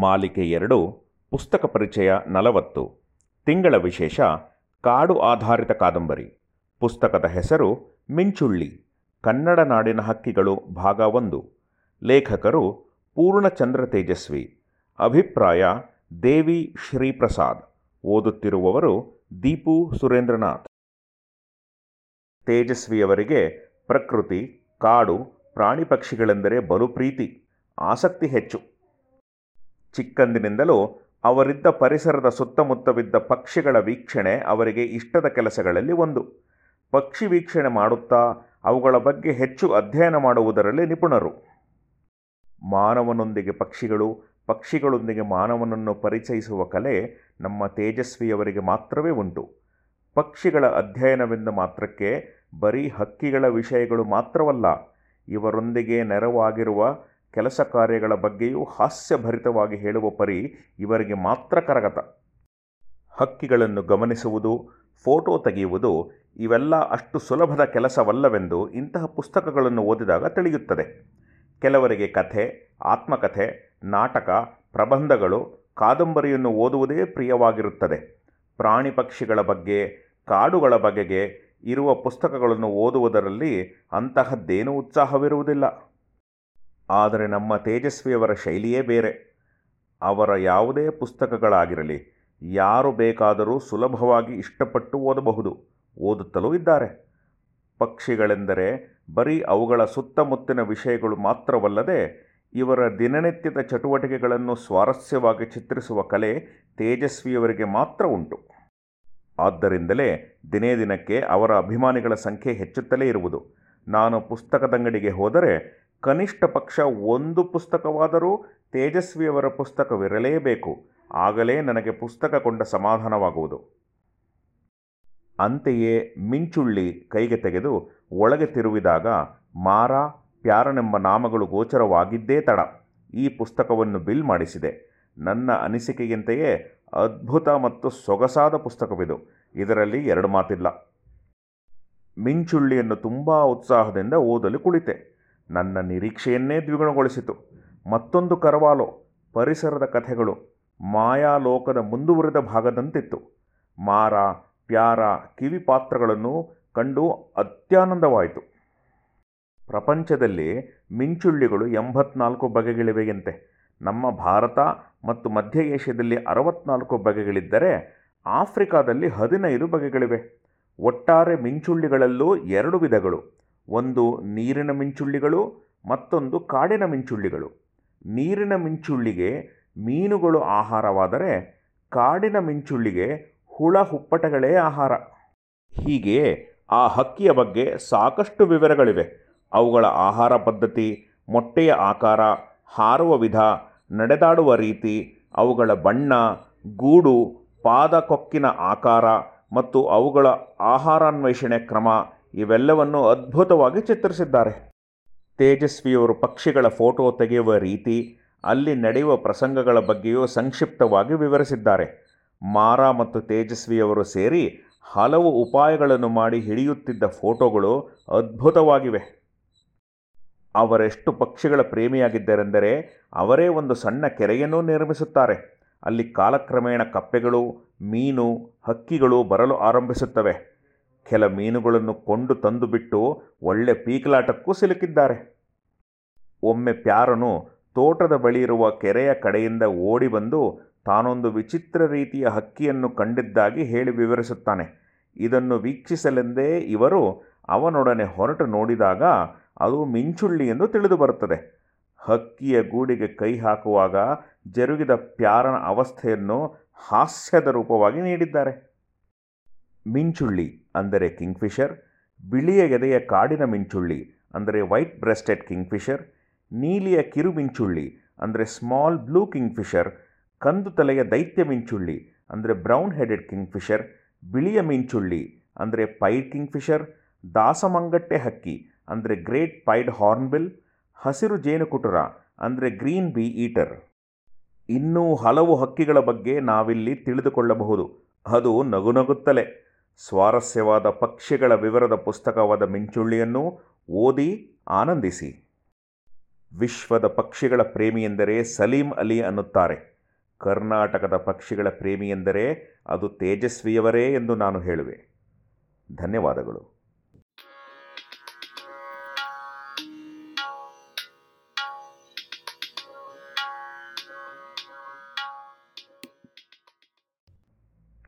ಮಾಲಿಕೆ ಎರಡು, ಪುಸ್ತಕ ಪರಿಚಯ ನಲವತ್ತು. ತಿಂಗಳ ವಿಶೇಷ, ಕಾಡು ಆಧಾರಿತ ಕಾದಂಬರಿ. ಪುಸ್ತಕದ ಹೆಸರು ಮಿಂಚುಳ್ಳಿ. ಕನ್ನಡ ನಾಡಿನ ಹಕ್ಕಿಗಳು ಭಾಗ ಒಂದು. ಲೇಖಕರು ಪೂರ್ಣಚಂದ್ರ ತೇಜಸ್ವಿ. ಅಭಿಪ್ರಾಯ, ದೇವಿ ಶ್ರೀಪ್ರಸಾದ್. ಓದುತ್ತಿರುವವರು ದೀಪು ಸುರೇಂದ್ರನಾಥ್. ತೇಜಸ್ವಿಯವರಿಗೆ ಪ್ರಕೃತಿ, ಕಾಡು, ಪ್ರಾಣಿ ಪಕ್ಷಿಗಳೆಂದರೆ ಬಲು ಪ್ರೀತಿ. ಆಸಕ್ತಿ ಹೆಚ್ಚು. ಚಿಕ್ಕಂದಿನಿಂದಲೂ ಅವರಿದ್ದ ಪರಿಸರದ ಸುತ್ತಮುತ್ತವಿದ್ದ ಪಕ್ಷಿಗಳ ವೀಕ್ಷಣೆ ಅವರಿಗೆ ಇಷ್ಟದ ಕೆಲಸಗಳಲ್ಲಿ ಒಂದು. ಪಕ್ಷಿ ವೀಕ್ಷಣೆ ಮಾಡುತ್ತಾ ಅವುಗಳ ಬಗ್ಗೆ ಹೆಚ್ಚು ಅಧ್ಯಯನ ಮಾಡುವುದರಲ್ಲಿ ನಿಪುಣರು. ಮಾನವನೊಂದಿಗೆ ಪಕ್ಷಿಗಳು, ಪಕ್ಷಿಗಳೊಂದಿಗೆ ಮಾನವನನ್ನು ಪರಿಚಯಿಸುವ ಕಲೆ ನಮ್ಮ ತೇಜಸ್ವಿಯವರಿಗೆ ಮಾತ್ರವೇ ಉಂಟು. ಪಕ್ಷಿಗಳ ಅಧ್ಯಯನವೆಂದು ಮಾತ್ರಕ್ಕೆ ಬರೀ ಹಕ್ಕಿಗಳ ವಿಷಯಗಳು ಮಾತ್ರವಲ್ಲ, ಇವರೊಂದಿಗೆ ನೆರವಾಗಿರುವ ಕೆಲಸ ಕಾರ್ಯಗಳ ಬಗ್ಗೆಯೂ ಹಾಸ್ಯಭರಿತವಾಗಿ ಹೇಳುವ ಪರಿ ಇವರಿಗೆ ಮಾತ್ರ ಕರಗತ. ಹಕ್ಕಿಗಳನ್ನು ಗಮನಿಸುವುದು, ಫೋಟೋ ತೆಗೆಯುವುದು ಇವೆಲ್ಲ ಅಷ್ಟು ಸುಲಭದ ಕೆಲಸವಲ್ಲವೆಂದು ಇಂತಹ ಪುಸ್ತಕಗಳನ್ನು ಓದಿದಾಗ ತಿಳಿಯುತ್ತದೆ. ಕೆಲವರಿಗೆ ಕಥೆ, ಆತ್ಮಕಥೆ, ನಾಟಕ, ಪ್ರಬಂಧಗಳು, ಕಾದಂಬರಿಯನ್ನು ಓದುವುದೇ ಪ್ರಿಯವಾಗಿರುತ್ತದೆ. ಪ್ರಾಣಿ ಪಕ್ಷಿಗಳ ಬಗ್ಗೆ, ಕಾಡುಗಳ ಬಗೆಗೆ ಇರುವ ಪುಸ್ತಕಗಳನ್ನು ಓದುವುದರಲ್ಲಿ ಅಂತಹದ್ದೇನೂ ಉತ್ಸಾಹವಿರುವುದಿಲ್ಲ. ಆದರೆ ನಮ್ಮ ತೇಜಸ್ವಿಯವರ ಶೈಲಿಯೇ ಬೇರೆ. ಅವರ ಯಾವುದೇ ಪುಸ್ತಕಗಳಾಗಿರಲಿ, ಯಾರು ಬೇಕಾದರೂ ಸುಲಭವಾಗಿ ಇಷ್ಟಪಟ್ಟು ಓದಬಹುದು. ಓದುತ್ತಲೂ ಇದ್ದಾರೆ. ಪಕ್ಷಿಗಳೆಂದರೆ ಬರೀ ಅವುಗಳ ಸುತ್ತಮುತ್ತಿನ ವಿಷಯಗಳು ಮಾತ್ರವಲ್ಲದೆ, ಇವರ ದಿನನಿತ್ಯದ ಚಟುವಟಿಕೆಗಳನ್ನು ಸ್ವಾರಸ್ಯವಾಗಿ ಚಿತ್ರಿಸುವ ಕಲೆ ತೇಜಸ್ವಿಯವರಿಗೆ ಮಾತ್ರ ಉಂಟು. ಆದ್ದರಿಂದಲೇ ದಿನೇ ದಿನಕ್ಕೆ ಅವರ ಅಭಿಮಾನಿಗಳ ಸಂಖ್ಯೆ ಹೆಚ್ಚುತ್ತಲೇ ಇರುವುದು. ನಾನು ಪುಸ್ತಕದಂಗಡಿಗೆ ಹೋದರೆ ಕನಿಷ್ಠ ಪಕ್ಷ ಒಂದು ಪುಸ್ತಕವಾದರೂ ತೇಜಸ್ವಿಯವರ ಪುಸ್ತಕವಿರಲೇಬೇಕು. ಆಗಲೇ ನನಗೆ ಪುಸ್ತಕ ಕೊಂಡ ಸಮಾಧಾನವಾಗುವುದು. ಅಂತೆಯೇ ಮಿಂಚುಳ್ಳಿ ಕೈಗೆ ತೆಗೆದು ಒಳಗೆ ತಿರುವಿದಾಗ, ಮಾರ, ಪ್ಯಾರನೆಂಬ ನಾಮಗಳು ಗೋಚರವಾಗಿದ್ದೇ ತಡ. ಈ ಪುಸ್ತಕವನ್ನು ಬಿಲ್ ಮಾಡಿಸಿದೆ. ನನ್ನ ಅನಿಸಿಕೆಯಂತೆಯೇ ಅದ್ಭುತ ಮತ್ತು ಸೊಗಸಾದ ಪುಸ್ತಕವಿದು. ಇದರಲ್ಲಿ ಎರಡು ಮಾತಿಲ್ಲ ಮಿಂಚುಳ್ಳಿಯನ್ನು ತುಂಬ ಉತ್ಸಾಹದಿಂದ ಓದಲು ಕುಳಿತೆ. ನನ್ನ ನಿರೀಕ್ಷೆಯನ್ನೇ ದ್ವಿಗುಣಗೊಳಿಸಿತು. ಮತ್ತೊಂದು ಕರವಾಲೋ, ಪರಿಸರದ ಕಥೆಗಳು, ಮಾಯಾಲೋಕದ ಮುಂದುವರಿದ ಭಾಗದಂತಿತ್ತು. ಮಾರ, ಪ್ಯಾರ, ಕಿವಿ ಪಾತ್ರಗಳನ್ನು ಕಂಡು ಅತ್ಯಾನಂದವಾಯಿತು. ಪ್ರಪಂಚದಲ್ಲಿ ಮಿಂಚುಳ್ಳಿಗಳು ಎಂಬತ್ನಾಲ್ಕು ಬಗೆಗಳಿವೆಯಂತೆ. ನಮ್ಮ ಭಾರತ ಮತ್ತು ಮಧ್ಯ ಏಷ್ಯಾದಲ್ಲಿ ಅರವತ್ನಾಲ್ಕು ಬಗೆಗಳಿದ್ದರೆ ಆಫ್ರಿಕಾದಲ್ಲಿ ಹದಿನೈದು ಬಗೆಗಳಿವೆ. ಒಟ್ಟಾರೆ ಮಿಂಚುಳ್ಳಿಗಳಲ್ಲೂ ಎರಡು ವಿಧಗಳು. ಒಂದು ನೀರಿನ ಮಿಂಚುಳ್ಳಿಗಳು, ಮತ್ತೊಂದು ಕಾಡಿನ ಮಿಂಚುಳ್ಳಿಗಳು. ನೀರಿನ ಮಿಂಚುಳ್ಳಿಗೆ ಮೀನುಗಳು ಆಹಾರವಾದರೆ ಕಾಡಿನ ಮಿಂಚುಳ್ಳಿಗೆ ಹುಳ ಹುಪ್ಪಟಗಳೇ ಆಹಾರ. ಹೀಗೆ ಆ ಹಕ್ಕಿಯ ಬಗ್ಗೆ ಸಾಕಷ್ಟು ವಿವರಗಳಿವೆ. ಅವುಗಳ ಆಹಾರ ಪದ್ಧತಿ, ಮೊಟ್ಟೆಯ ಆಕಾರ, ಹಾರುವ ವಿಧ, ನಡೆದಾಡುವ ರೀತಿ, ಅವುಗಳ ಬಣ್ಣ, ಗೂಡು, ಪಾದ ಕೊಕ್ಕಿನ ಆಕಾರ ಮತ್ತು ಅವುಗಳ ಆಹಾರಾನ್ವೇಷಣೆ ಕ್ರಮ ಇವೆಲ್ಲವನ್ನು ಅದ್ಭುತವಾಗಿ ಚಿತ್ರಿಸಿದ್ದಾರೆ. ತೇಜಸ್ವಿಯವರು ಪಕ್ಷಿಗಳ ಫೋಟೋ ತೆಗೆಯುವ ರೀತಿ, ಅಲ್ಲಿ ನಡೆಯುವ ಪ್ರಸಂಗಗಳ ಬಗ್ಗೆಯೂ ಸಂಕ್ಷಿಪ್ತವಾಗಿ ವಿವರಿಸಿದ್ದಾರೆ. ಮಾರಾ ಮತ್ತು ತೇಜಸ್ವಿಯವರು ಸೇರಿ ಹಲವು ಉಪಾಯಗಳನ್ನು ಮಾಡಿ ಹಿಡಿಯುತ್ತಿದ್ದ ಫೋಟೋಗಳು ಅದ್ಭುತವಾಗಿವೆ. ಅವರೆಷ್ಟು ಪಕ್ಷಿಗಳ ಪ್ರೇಮಿಯಾಗಿದ್ದರೆಂದರೆ ಅವರೇ ಒಂದು ಸಣ್ಣ ಕೆರೆಯನ್ನು ನಿರ್ಮಿಸುತ್ತಾರೆ. ಅಲ್ಲಿ ಕಾಲಕ್ರಮೇಣ ಕಪ್ಪೆಗಳು, ಮೀನು, ಹಕ್ಕಿಗಳು ಬರಲು ಆರಂಭಿಸುತ್ತವೆ. ಕೆಲ ಮೀನುಗಳನ್ನು ಕೊಂಡು ತಂದುಬಿಟ್ಟು ಒಳ್ಳೆ ಪೀಕಲಾಟಕ್ಕೂ ಸಿಲುಕಿದ್ದಾರೆ. ಒಮ್ಮೆ ಪ್ಯಾರನು ತೋಟದ ಬಳಿ ಇರುವ ಕೆರೆಯ ಕಡೆಯಿಂದ ಓಡಿ ಬಂದು ತಾನೊಂದು ವಿಚಿತ್ರ ರೀತಿಯ ಹಕ್ಕಿಯನ್ನು ಕಂಡಿದ್ದಾಗಿ ಹೇಳಿ ವಿವರಿಸುತ್ತಾನೆ. ಇದನ್ನು ವೀಕ್ಷಿಸಲೆಂದೇ ಇವರು ಅವನೊಡನೆ ಹೊರಟು ನೋಡಿದಾಗ ಅದು ಮಿಂಚುಳ್ಳಿ ಎಂದು ತಿಳಿದು ಬರುತ್ತದೆ. ಹಕ್ಕಿಯ ಗೂಡಿಗೆ ಕೈ ಹಾಕುವಾಗ ಜರುಗಿದ ಪ್ಯಾರನ ಅವಸ್ಥೆಯನ್ನು ಹಾಸ್ಯದ ರೂಪವಾಗಿ ನೀಡಿದ್ದಾರೆ. ಮಿಂಚುಳ್ಳಿ ಅಂದರೆ ಕಿಂಗ್ಫಿಷರ್, ಬಿಳಿಯ ಎದೆಯ ಕಾಡಿನ ಮಿಂಚುಳ್ಳಿ ಅಂದರೆ ವೈಟ್ ಬ್ರೆಸ್ಟೆಡ್ ಕಿಂಗ್ಫಿಷರ್, ನೀಲಿಯ ಕಿರು ಮಿಂಚುಳ್ಳಿ ಅಂದರೆ ಸ್ಮಾಲ್ ಬ್ಲೂ ಕಿಂಗ್ಫಿಷರ್, ಕಂದು ತಲೆಯ ದೈತ್ಯ ಮಿಂಚುಳ್ಳಿ ಅಂದರೆ ಬ್ರೌನ್ ಹೆಡೆಡ್ ಕಿಂಗ್ಫಿಷರ್, ಬಿಳಿಯ ಮಿಂಚುಳ್ಳಿ ಅಂದರೆ ಪೈಡ್ ಕಿಂಗ್ಫಿಷರ್, ದಾಸಮಂಗಟ್ಟೆ ಹಕ್ಕಿ ಅಂದರೆ ಗ್ರೇಟ್ ಪೈಡ್ ಹಾರ್ನ್ಬಿಲ್, ಹಸಿರು ಜೇನುಕುಟುರ ಅಂದರೆ ಗ್ರೀನ್ ಬಿ ಈಟರ್. ಇನ್ನೂ ಹಲವು ಹಕ್ಕಿಗಳ ಬಗ್ಗೆ ನಾವಿಲ್ಲಿ ತಿಳಿದುಕೊಳ್ಳಬಹುದು. ಅದು ನಗುನಗುತ್ತಲೇ. ಸ್ವಾರಸ್ಯವಾದ ಪಕ್ಷಿಗಳ ವಿವರದ ಪುಸ್ತಕವಾದ ಮಿಂಚುಳ್ಳಿಯನ್ನು ಓದಿ ಆನಂದಿಸಿ. ವಿಶ್ವದ ಪಕ್ಷಿಗಳ ಪ್ರೇಮಿ ಎಂದರೆ ಸಲೀಂ ಅಲಿ ಅನ್ನುತ್ತಾರೆ. ಕರ್ನಾಟಕದ ಪಕ್ಷಿಗಳ ಪ್ರೇಮಿ ಎಂದರೆ ಅದು ತೇಜಸ್ವಿಯವರೇ ಎಂದು ನಾನು ಹೇಳುವೆ. ಧನ್ಯವಾದಗಳು.